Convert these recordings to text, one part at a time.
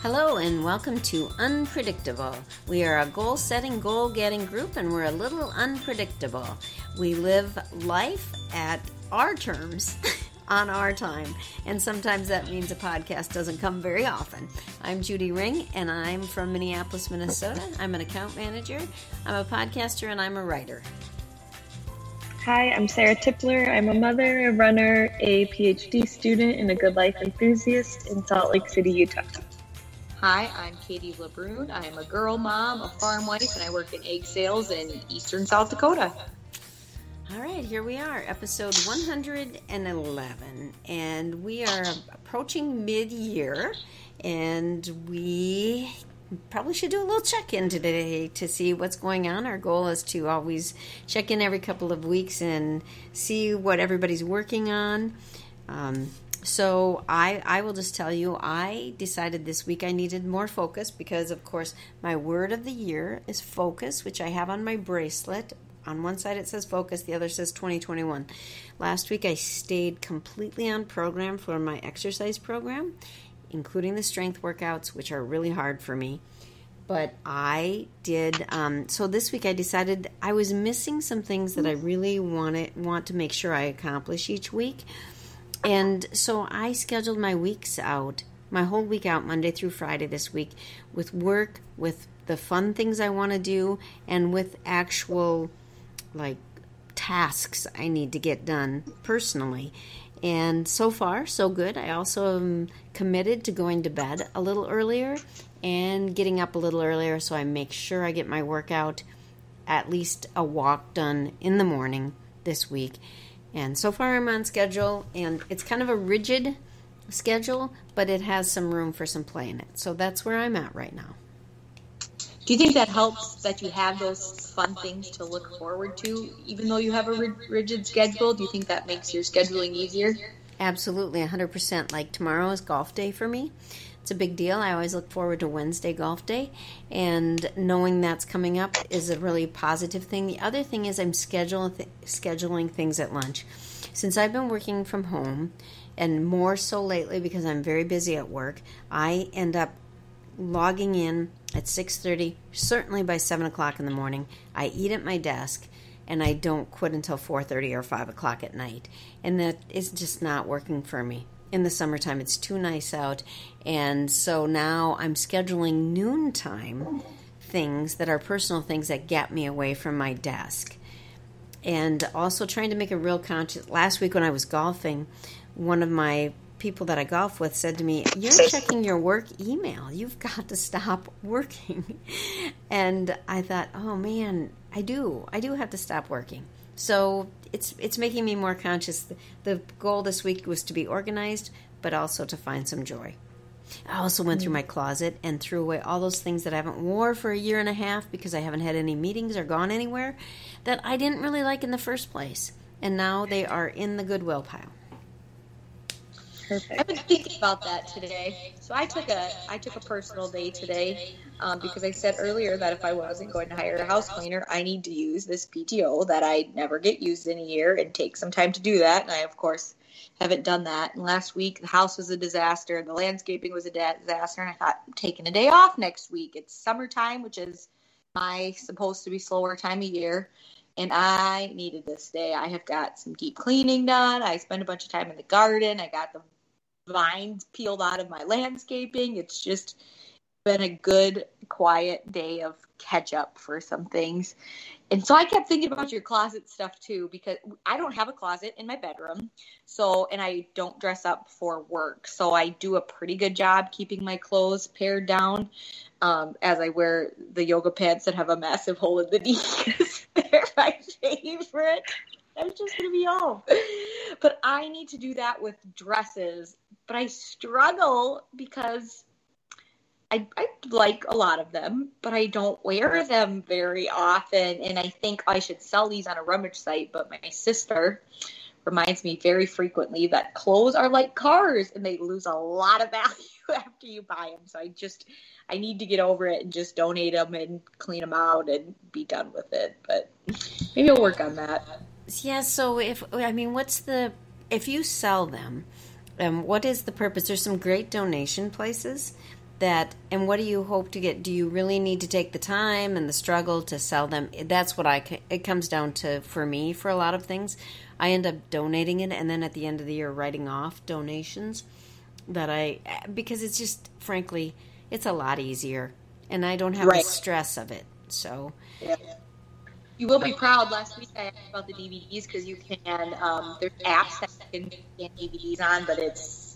Hello and welcome to Unpredictable. We are a goal setting, goal getting group and we're a little unpredictable. We live life at our terms. on our time, and sometimes that means a podcast doesn't come very often. I'm Judy Ring, and I'm from Minneapolis, Minnesota. I'm an account manager, I'm a podcaster, and I'm a writer. Hi, I'm Sarah Tipler. I'm a mother, a runner, a PhD student, and a good life enthusiast in Salt Lake City, Utah. Hi, I'm Katie LeBrun. I am a girl mom, a farm wife, and I work in egg sales in eastern South Dakota. All right, here we are, episode 111, and we are approaching mid year, and we probably should do a little check in today to see what's going on. Our goal is to always check in every couple of weeks and see what everybody's working on. Um, so I I will just tell you I decided this week I needed more focus because of course my word of the year is focus, which I have on my bracelet. On one side it says focus, the other says 2021. Last week I stayed completely on program for my exercise program, including the strength workouts, which are really hard for me. But I did. Um, so this week I decided I was missing some things that I really want want to make sure I accomplish each week. And so I scheduled my weeks out, my whole week out, Monday through Friday this week, with work, with the fun things I want to do, and with actual, like, tasks I need to get done personally. And so far, so good. I also am committed to going to bed a little earlier and getting up a little earlier so I make sure I get my workout, at least a walk done in the morning this week. And so far, I'm on schedule, and it's kind of a rigid schedule, but it has some room for some play in it. So that's where I'm at right now. Do you think that helps that you have those fun things to look forward to, even though you have a rigid schedule? Do you think that makes your scheduling easier? Absolutely, 100%. Like tomorrow is golf day for me it's a big deal. I always look forward to Wednesday golf day, and knowing that's coming up is a really positive thing. The other thing is I'm schedule th- scheduling things at lunch. Since I've been working from home, and more so lately because I'm very busy at work, I end up logging in at 6.30 certainly by 7 o'clock in the morning i eat at my desk and i don't quit until 4.30 or 5 o'clock at night and that is just not working for me in the summertime. It's too nice out. And so now I'm scheduling noontime things that are personal things that get me away from my desk. And also trying to make a real conscious. Last week when I was golfing, one of my people that I golf with said to me, You're checking your work email. You've got to stop working. And I thought, Oh man, I do. I do have to stop working. So it's it's making me more conscious. The goal this week was to be organized, but also to find some joy. I also went through mm. my closet and threw away all those things that I haven't wore for a year and a half because I haven't had any meetings or gone anywhere that I didn't really like in the first place. And now they are in the goodwill pile. Perfect. I've been thinking about that today. So I took a I took a personal day today um, because I said earlier that if I wasn't going to hire a house cleaner, I need to use this PTO that I never get used in a year and take some time to do that. And I of course haven't done that. And last week the house was a disaster, the landscaping was a disaster, and I thought I'm taking a day off next week. It's summertime, which is my supposed to be slower time of year and I needed this day. I have got some deep cleaning done. I spent a bunch of time in the garden. I got the vines peeled out of my landscaping. It's just been a good, quiet day of catch up for some things. And so I kept thinking about your closet stuff too, because I don't have a closet in my bedroom. So, and I don't dress up for work. So I do a pretty good job keeping my clothes pared down um, as I wear the yoga pants that have a massive hole in the knee. They're my favorite. I'm just gonna be home. But I need to do that with dresses. But I struggle because I, I like a lot of them, but I don't wear them very often. And I think I should sell these on a rummage site. But my sister reminds me very frequently that clothes are like cars and they lose a lot of value after you buy them. So I just I need to get over it and just donate them and clean them out and be done with it. But maybe I'll work on that. Yeah. So if I mean, what's the if you sell them, um, what is the purpose? There's some great donation places, that and what do you hope to get do you really need to take the time and the struggle to sell them that's what i it comes down to for me for a lot of things i end up donating it and then at the end of the year writing off donations that i because it's just frankly it's a lot easier and i don't have right. the stress of it so yeah. You will be proud. Last week I asked about the DVDs because you can. Um, there's apps that you can scan DVDs on, but it's,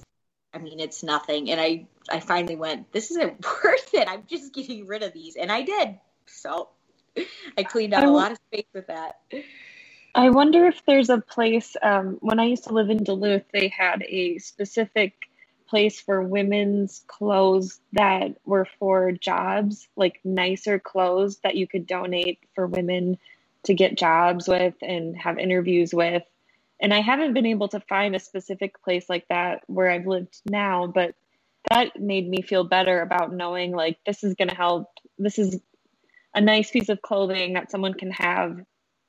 I mean, it's nothing. And I, I finally went. This isn't worth it. I'm just getting rid of these, and I did. So I cleaned out a lot of space with that. I wonder if there's a place. Um, when I used to live in Duluth, they had a specific place for women's clothes that were for jobs, like nicer clothes that you could donate for women to get jobs with and have interviews with. And I haven't been able to find a specific place like that where I've lived now, but that made me feel better about knowing like this is going to help. This is a nice piece of clothing that someone can have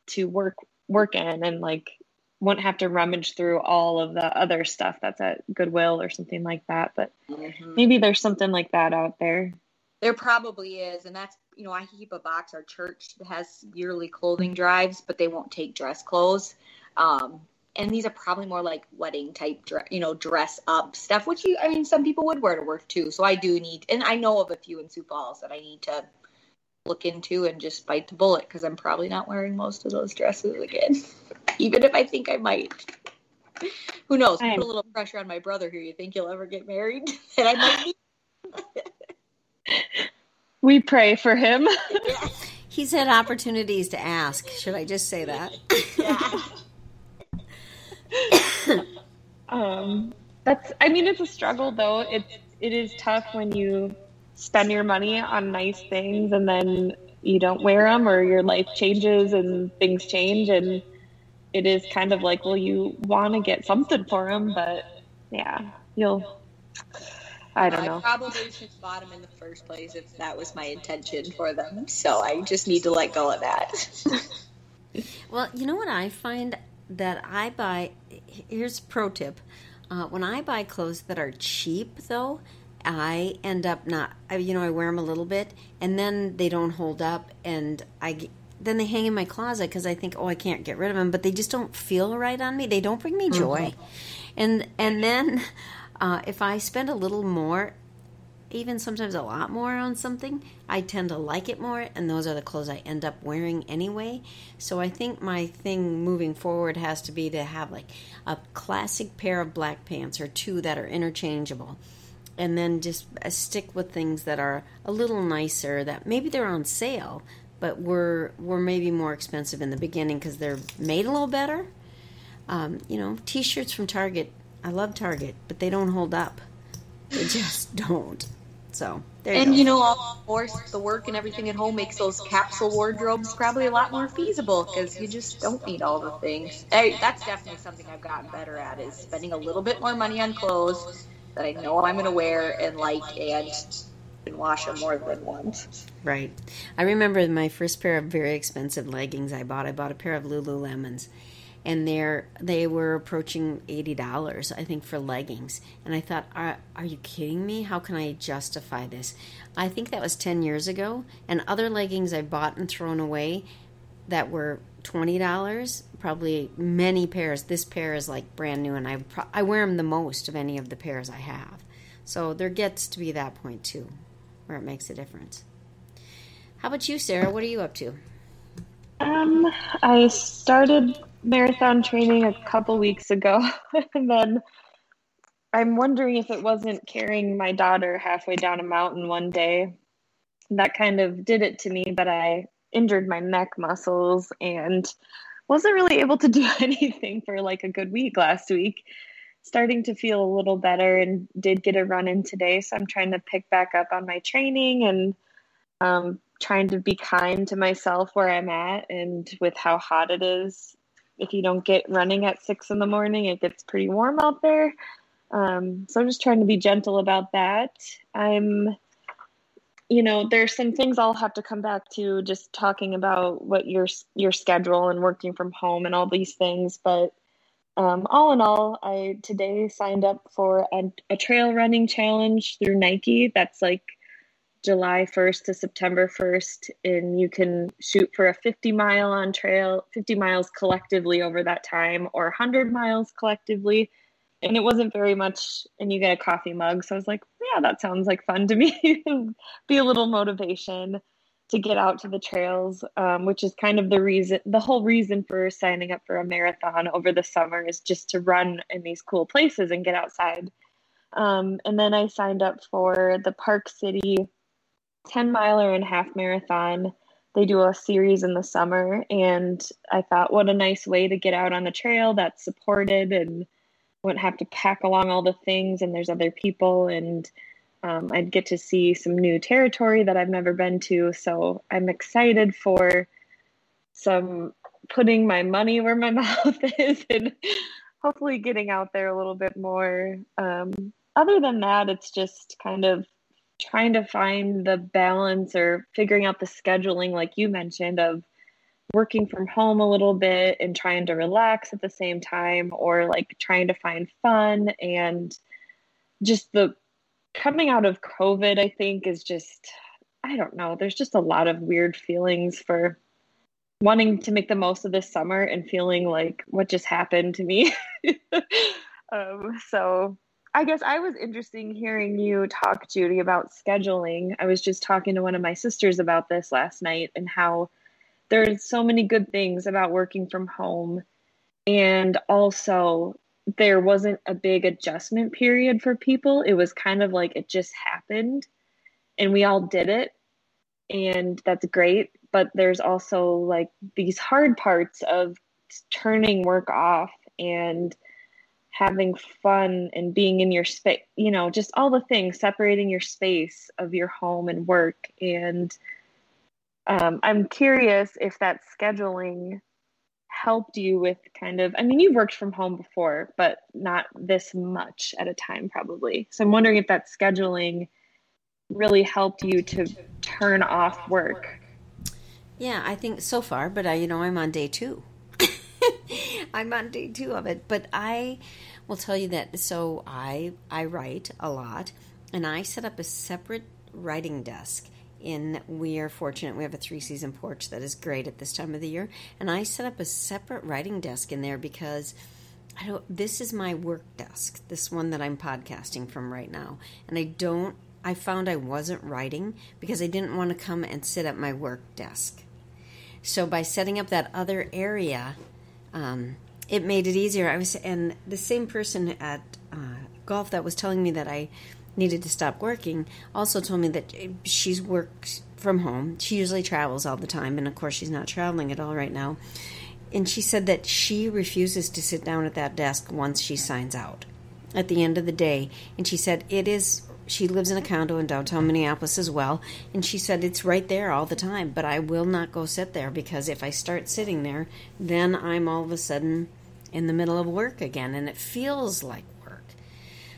to work work in and like won't have to rummage through all of the other stuff that's at Goodwill or something like that. But mm-hmm. maybe there's something like that out there. There probably is, and that's you know I keep a box. Our church has yearly clothing drives, but they won't take dress clothes. Um, and these are probably more like wedding type, you know, dress up stuff, which you, I mean, some people would wear to work too. So I do need, and I know of a few in Sioux Falls that I need to look into and just bite the bullet because I'm probably not wearing most of those dresses again, even if I think I might. Who knows? Put a little pressure on my brother here. You think you'll ever get married? and I might we pray for him. He's had opportunities to ask. Should I just say that? Yeah. um, that's. I mean, it's a struggle though. It's it is tough when you spend your money on nice things and then you don't wear them or your life changes and things change and it is kind of like well you want to get something for them but yeah you'll I don't know. I probably should have bought them in the first place if that was my intention for them. So I just need to let go of that. well, you know what I find that I buy. Here's a pro tip: uh, when I buy clothes that are cheap, though, I end up not. You know, I wear them a little bit, and then they don't hold up, and I then they hang in my closet because I think, oh, I can't get rid of them, but they just don't feel right on me. They don't bring me joy, mm-hmm. and and then uh, if I spend a little more, even sometimes a lot more on something, I tend to like it more, and those are the clothes I end up wearing anyway. So I think my thing moving forward has to be to have like a classic pair of black pants or two that are interchangeable. And then just uh, stick with things that are a little nicer, that maybe they're on sale, but were were maybe more expensive in the beginning because they're made a little better. Um, you know, t-shirts from Target I love Target, but they don't hold up. They just don't. So you and go. you know, of course, the work and everything at home makes those capsule wardrobes probably a lot more feasible because you just don't need all the things. Hey, that's definitely something I've gotten better at is spending a little bit more money on clothes that I know I'm going to wear and like and and wash them more than once. Right. I remember my first pair of very expensive leggings I bought. I bought a pair of Lululemons and they're they were approaching eighty dollars, I think, for leggings. And I thought, are, are you kidding me? How can I justify this? I think that was ten years ago. And other leggings I bought and thrown away that were twenty dollars, probably many pairs. This pair is like brand new, and I I wear them the most of any of the pairs I have. So there gets to be that point too, where it makes a difference. How about you, Sarah? What are you up to? Um, I started marathon training a couple weeks ago, and then I'm wondering if it wasn't carrying my daughter halfway down a mountain one day. That kind of did it to me, but I injured my neck muscles and wasn't really able to do anything for like a good week last week. Starting to feel a little better and did get a run in today. So I'm trying to pick back up on my training and um, trying to be kind to myself where I'm at and with how hot it is if you don't get running at six in the morning, it gets pretty warm out there. Um, so I'm just trying to be gentle about that. I'm, you know, there's some things I'll have to come back to just talking about what your your schedule and working from home and all these things. But um, all in all, I today signed up for a, a trail running challenge through Nike. That's like July 1st to September 1st, and you can shoot for a 50 mile on trail, 50 miles collectively over that time, or 100 miles collectively. And it wasn't very much, and you get a coffee mug. So I was like, yeah, that sounds like fun to me. Be a little motivation to get out to the trails, um, which is kind of the reason, the whole reason for signing up for a marathon over the summer is just to run in these cool places and get outside. Um, and then I signed up for the Park City 10 miler and half marathon. They do a series in the summer, and I thought, what a nice way to get out on the trail that's supported and wouldn't have to pack along all the things, and there's other people, and um, I'd get to see some new territory that I've never been to. So I'm excited for some putting my money where my mouth is and hopefully getting out there a little bit more. Um, other than that, it's just kind of trying to find the balance or figuring out the scheduling, like you mentioned, of working from home a little bit and trying to relax at the same time, or like trying to find fun and just the coming out of COVID, I think, is just, I don't know, there's just a lot of weird feelings for wanting to make the most of this summer and feeling like what just happened to me. um, so I guess I was interesting hearing you talk, Judy, about scheduling. I was just talking to one of my sisters about this last night and how there's so many good things about working from home. And also, there wasn't a big adjustment period for people. It was kind of like it just happened and we all did it. And that's great. But there's also like these hard parts of turning work off and having fun and being in your space, you know, just all the things, separating your space of your home and work. And um, I'm curious if that scheduling helped you with kind of i mean you've worked from home before but not this much at a time probably. So i'm wondering if that scheduling really helped you to turn off work. Yeah i think so far but i you know i'm on day two i'm on day two of it but i will tell you that so i i write a lot and i set up a separate writing desk in we are fortunate. We have a three season porch that is great at this time of the year and i set up a separate writing desk in there because i don't this is my work desk this one that i'm podcasting from right now and i don't i found i wasn't writing because i didn't want to come and sit at my work desk. So by setting up that other area um, it made it easier i was and the same person at uh, golf that was telling me that i needed to stop working also told me that she's works from home. She usually travels all the time, and of course, she's not traveling at all right now. And she said that she refuses to sit down at that desk once she signs out at the end of the day. And she said it is, she lives in a condo in downtown Minneapolis as well. And she said it's right there all the time, but I will not go sit there because if I start sitting there, then I'm all of a sudden in the middle of work again, and it feels like work.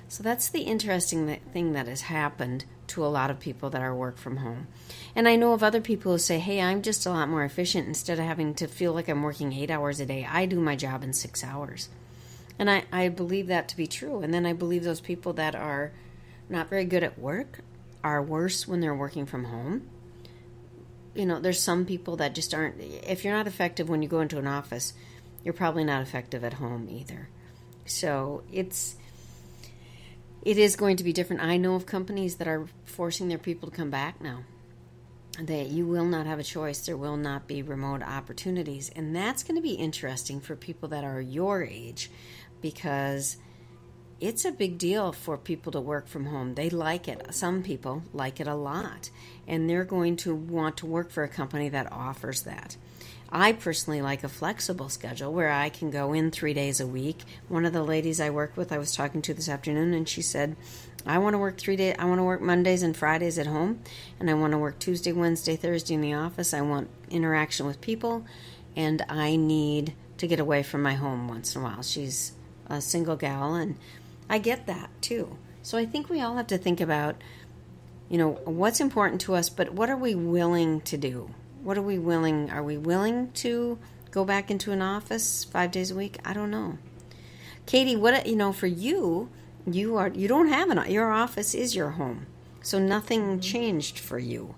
so that's the interesting thing that has happened to a lot of people that are work from home. And I know of other people who say, hey, I'm just a lot more efficient. Instead of having to feel like I'm working eight hours a day, I do my job in six hours. And I, I believe that to be true. And then I believe those people that are not very good at work are worse when they're working from home. You know, there's some people that just aren't, if you're not effective when you go into an office, you're probably not effective at home either. So it's, it is going to be different. I know of companies that are forcing their people to come back now. That you will not have a choice. There will not be remote opportunities. And that's going to be interesting for people that are your age because it's a big deal for people to work from home. They like it. Some people like it a lot. And they're going to want to work for a company that offers that. I personally like a flexible schedule where I can go in three days a week. One of the ladies I work with, I was talking to this afternoon, and she said, I want to work three days. I want to work Mondays and Fridays at home, and I want to work Tuesday, Wednesday, Thursday in the office. I want interaction with people, and I need to get away from my home once in a while. She's a single gal, and I get that too. So I think we all have to think about, you know, what's important to us, but what are we willing to do? what are we willing? Are we willing to go back into an office five days a week? I don't know. Katie, what you know for you, you are you don't have an your office is your home, so nothing changed for you.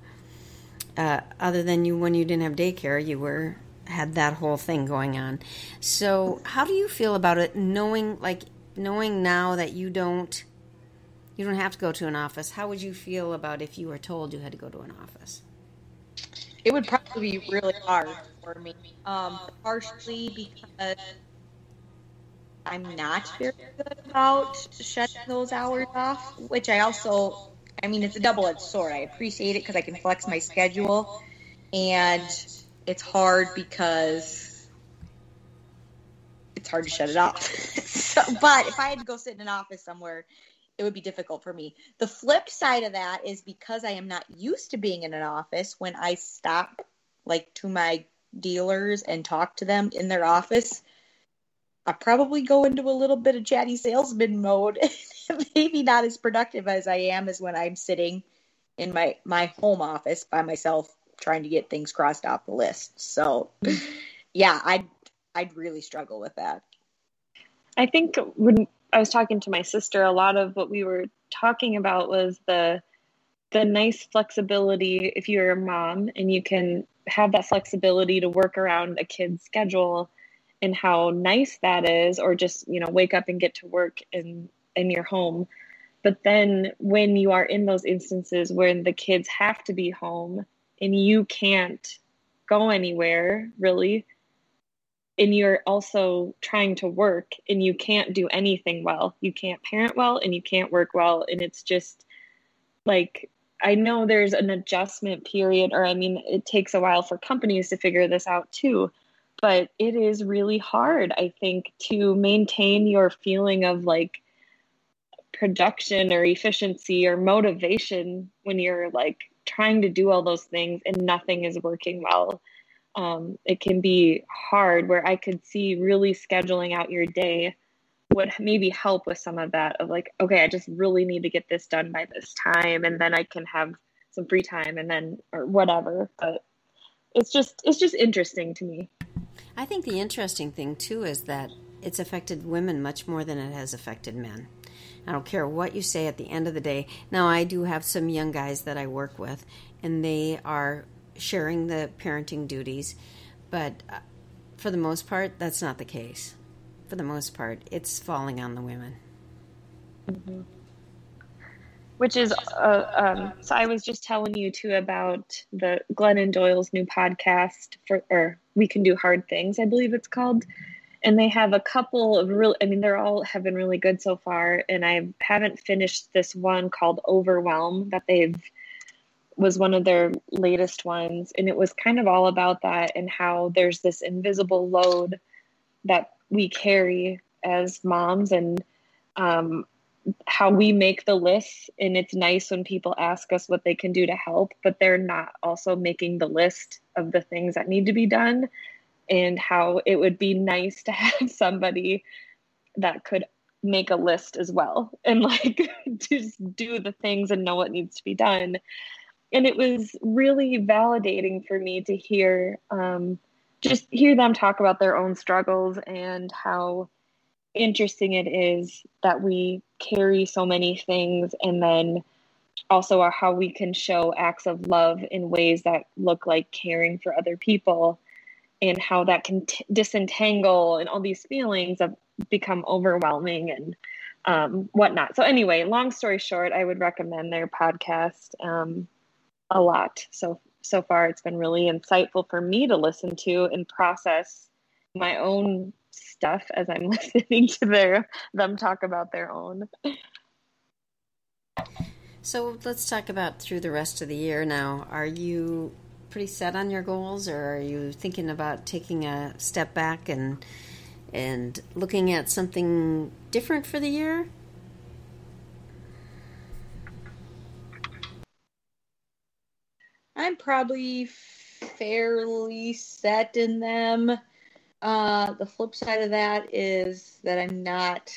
Uh, other than you when you didn't have daycare, you were had that whole thing going on. So, how do you feel about it knowing like knowing now that you don't you don't have to go to an office? How would you feel about if you were told you had to go to an office? It would probably be really hard for me. Um, partially because I'm not very good about shutting those hours off, which I also, I mean, it's a double edged sword. I appreciate it because I can flex my schedule, and it's hard because it's hard to shut it off. so, but if I had to go sit in an office somewhere, it would be difficult for me. The flip side of that is because I am not used to being in an office, when I stop like to my dealers and talk to them in their office, I probably go into a little bit of chatty salesman mode. Maybe not as productive as I am as when I'm sitting in my my home office by myself trying to get things crossed off the list. So, mm-hmm. yeah, I'd I'd really struggle with that. I think when I was talking to my sister, a lot of what we were talking about was the the nice flexibility if you're a mom and you can have that flexibility to work around a kid's schedule and how nice that is or just you know wake up and get to work in in your home but then when you are in those instances when the kids have to be home and you can't go anywhere really and you're also trying to work and you can't do anything well you can't parent well and you can't work well and it's just like I know there's an adjustment period, or I mean, it takes a while for companies to figure this out too. But it is really hard, I think, to maintain your feeling of like production or efficiency or motivation when you're like trying to do all those things and nothing is working well. Um, it can be hard where I could see really scheduling out your day would maybe help with some of that of like okay i just really need to get this done by this time and then i can have some free time and then or whatever but it's just it's just interesting to me. I think the interesting thing too is that it's affected women much more than it has affected men. I don't care what you say at the end of the day. Now i do have some young guys that i work with and they are sharing the parenting duties but uh, for the most part that's not the case for the most part, it's falling on the women. Mm-hmm. Which is, uh, um, so I was just telling you too about the Glennon Doyle's new podcast for, or We Can Do Hard Things, I believe it's called. And they have a couple of real, I mean, they're all have been really good so far. And I haven't finished this one called Overwhelm that they've, was one of their latest ones. And it was kind of all about that and how there's this invisible load that we carry as moms and um, how we make the list. And it's nice when people ask us what they can do to help, but they're not also making the list of the things that need to be done and how it would be nice to have somebody that could make a list as well and like just do the things and know what needs to be done and it was really validating for me to hear um, just hear them talk about their own struggles and how interesting it is that we carry so many things and then also how we can show acts of love in ways that look like caring for other people and how that can t- disentangle and all these feelings have become overwhelming and um, whatnot. So anyway, long story short, I would recommend their podcast um, a lot. So so far it's been really insightful for me to listen to and process my own stuff as I'm listening to their them talk about their own. So let's talk about through the rest of the year now. Are you pretty set on your goals or are you thinking about taking a step back and and looking at something different for the year? I'm probably fairly set in them. Uh, the flip side of that is that I'm not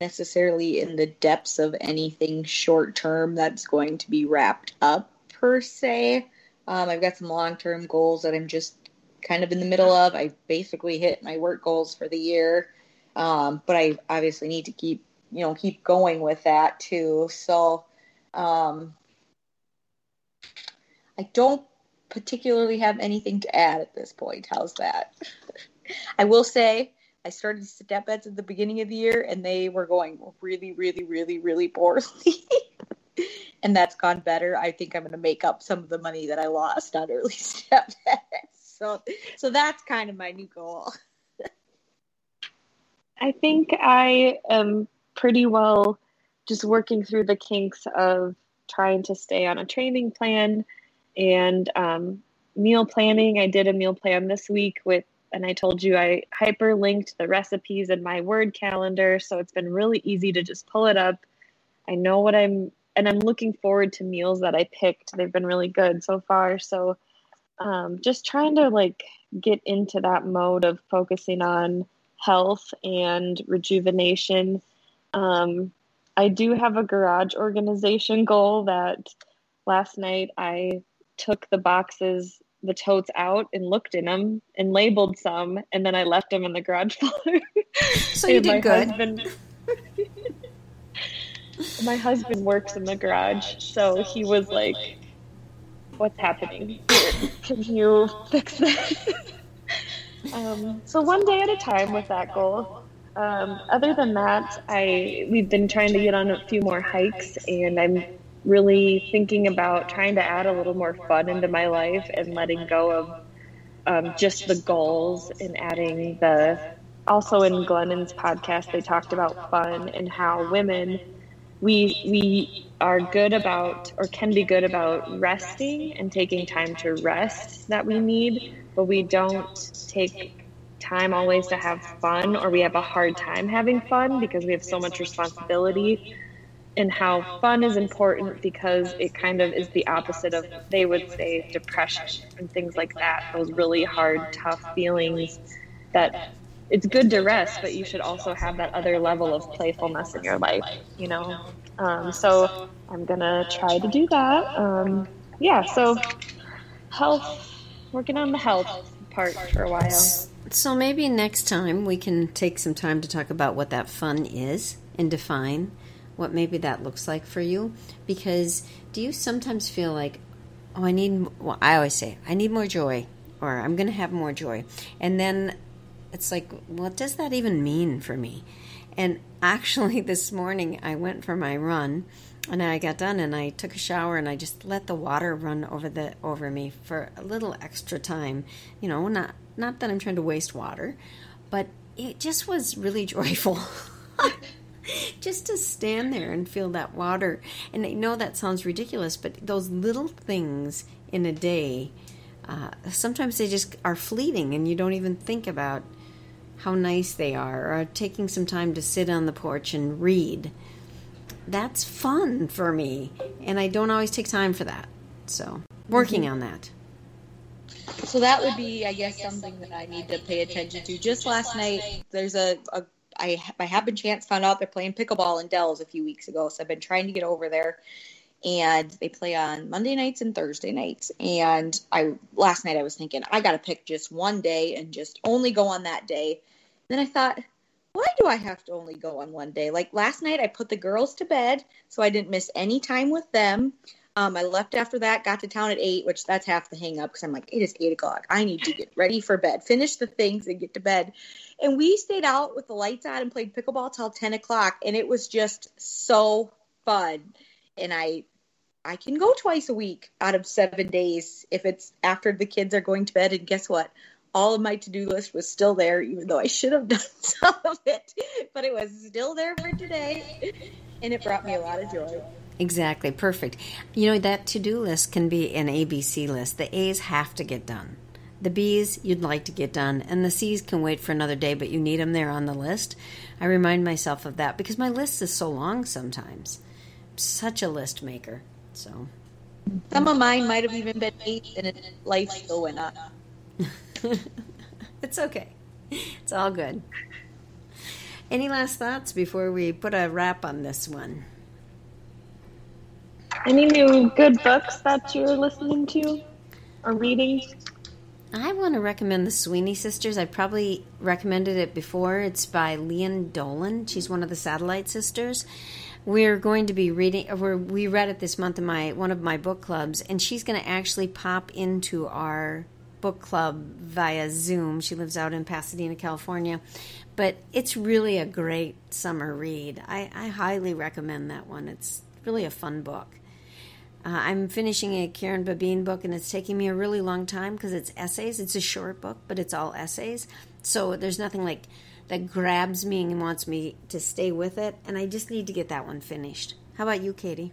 necessarily in the depths of anything short term that's going to be wrapped up per se. Um, I've got some long term goals that I'm just kind of in the middle of. I basically hit my work goals for the year. Um, but I obviously need to keep, you know, keep going with that too. So, um, I don't particularly have anything to add at this point. How's that? I will say I started step beds at the beginning of the year and they were going really, really, really, really poorly. and that's gone better. I think I'm going to make up some of the money that I lost on early step beds. So, so that's kind of my new goal. I think I am pretty well just working through the kinks of trying to stay on a training plan and um, meal planning. I did a meal plan this week with, and I told you I hyperlinked the recipes in my word calendar. So it's been really easy to just pull it up. I know what I'm, and I'm looking forward to meals that I picked. They've been really good so far. So um, just trying to like get into that mode of focusing on health and rejuvenation. Um, I do have a garage organization goal that last night I took the boxes, the totes out and looked in them and labeled some, and then I left them in the garage floor. So you did good. Husband, my husband works in the garage, so he was like, "What's happening? Can you fix this?" um, so one day at a time with that goal. Um, other than that, I we've been trying to get on a few more hikes, and I'm really thinking about trying to add a little more fun into my life and letting go of um, just the goals and adding the. Also, in Glennon's podcast, they talked about fun and how women we we are good about or can be good about resting and taking time to rest that we need, but we don't take time always to have fun or we have a hard time having fun because we have so much responsibility and how fun is important because it kind of is the opposite of they would say depression and things like that those really hard tough feelings that it's good to rest but you should also have that other level of playfulness in your life you know? Um, so i'm gonna try to do that. Um, yeah so health working on the health part for a while. So maybe next time we can take some time to talk about what that fun is and define what maybe that looks like for you. Because do you sometimes feel like, oh, I need, well, I always say, I need more joy, or I'm going to have more joy. And then it's like, what does that even mean for me? And actually, this morning I went for my run. And I got done and I took a shower and I just let the water run over the over me for a little extra time. You know, not not that I'm trying to waste water, but it just was really joyful. just to stand there and feel that water. And I know that sounds ridiculous, but those little things in a day, uh, sometimes they just are fleeting and you don't even think about how nice they are, or taking some time to sit on the porch and read. That's fun for me, and I don't always take time for that. So, working mm-hmm. on that. So that would be, I guess, something that I need to pay attention to. Just last night, there's a, a I by happen chance found out they're playing pickleball in Dells a few weeks ago, so I've been trying to get over there. And they play on Monday nights and Thursday nights. And I last night I was thinking I got to pick just one day and just only go on that day. Then I thought why do I have to only go on one day? Like last night, I put the girls to bed, so I didn't miss any time with them. Um, I left after that, got to town at eight, which that's half the hang up because I'm like, it is eight o'clock. I need to get ready for bed, finish the things, and get to bed. And we stayed out with the lights on and played pickleball till ten o'clock, and it was just so fun. And I, I can go twice a week out of seven days if it's after the kids are going to bed. And guess what? all of my to-do list was still there even though i should have done some of it but it was still there for today and it brought me a lot of joy exactly perfect. You know that to-do list can be an abc list. The a's have to get done. The b's you'd like to get done. And the c's can wait for another day but you need them there on the list. I remind myself of that because my list is so long sometimes. I'm such a list maker so. Some of mine might have even been eight and life still went up. It's okay. It's all good. Any last thoughts before we put a wrap on this one? Any new good books that you're listening to or reading? I want to recommend the Sweeney Sisters. I've probably recommended it before. It's by Lian Dolan. She's one of the Satellite Sisters. We're going to be reading. Uh, we're, we read it this month in my one of my book clubs, and she's going to actually pop into our book club via Zoom. She lives out in Pasadena, California, but it's really a great summer read. I, I highly recommend that one. It's really a fun book. Uh, I'm finishing a Karen Babine book, and it's taking me a really long time because it's essays. It's a short book, but it's all essays. So there's nothing like that grabs me and wants me to stay with it, and I just need to get that one finished. How about you, Katie?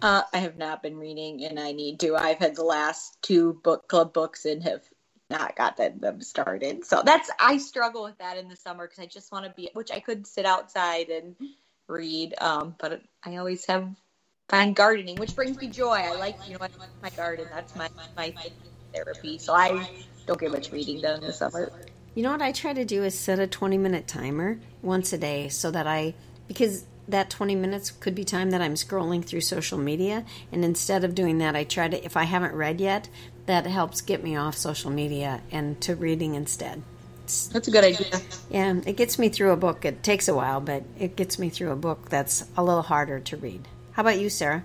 Uh, I have not been reading, and I need to. I've had the last two book club books and have not gotten them started. So that's I struggle with that in the summer because I just want to be, which I could sit outside and read. Um, but I always have fun gardening, which brings me joy. I like, you know, I like my garden. That's my my therapy. So I don't get much reading done in the summer. You know what I try to do is set a 20 minute timer once a day so that I because that 20 minutes could be time that I'm scrolling through social media and instead of doing that I try to if I haven't read yet that helps get me off social media and to reading instead. That's a good idea. Yeah, it gets me through a book. It takes a while, but it gets me through a book that's a little harder to read. How about you, Sarah?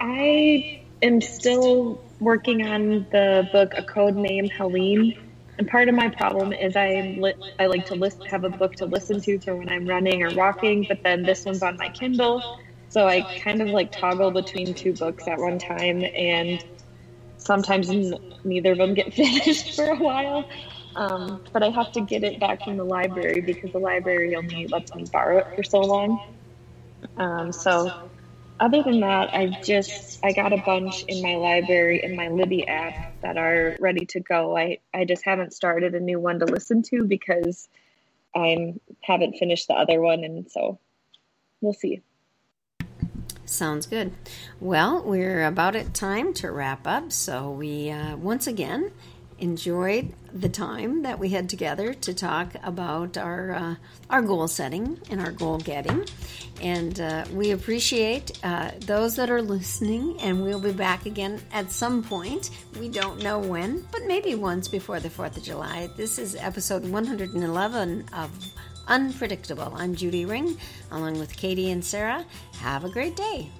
I am still working on the book A Code Name Helene. And part of my problem is I li- I like to list, have a book to listen to for when I'm running or walking, but then this one's on my Kindle, so I kind of like toggle between two books at one time, and sometimes n- neither of them get finished for a while. Um, but I have to get it back from the library because the library only lets me borrow it for so long. Um, so other than that, I just I got a bunch in my library in my Libby app that are ready to go. I I just haven't started a new one to listen to because I haven't finished the other one, and so we'll see. Sounds good. Well, we're about at time to wrap up. So we uh, once again enjoyed the time that we had together to talk about our uh, our goal setting and our goal getting, and uh, we appreciate uh, those that are listening. And we'll be back again at some point. We don't know when, but maybe once before the Fourth of July. This is episode 111 of Unpredictable. I'm Judy Ring, along with Katie and Sarah. Have a great day.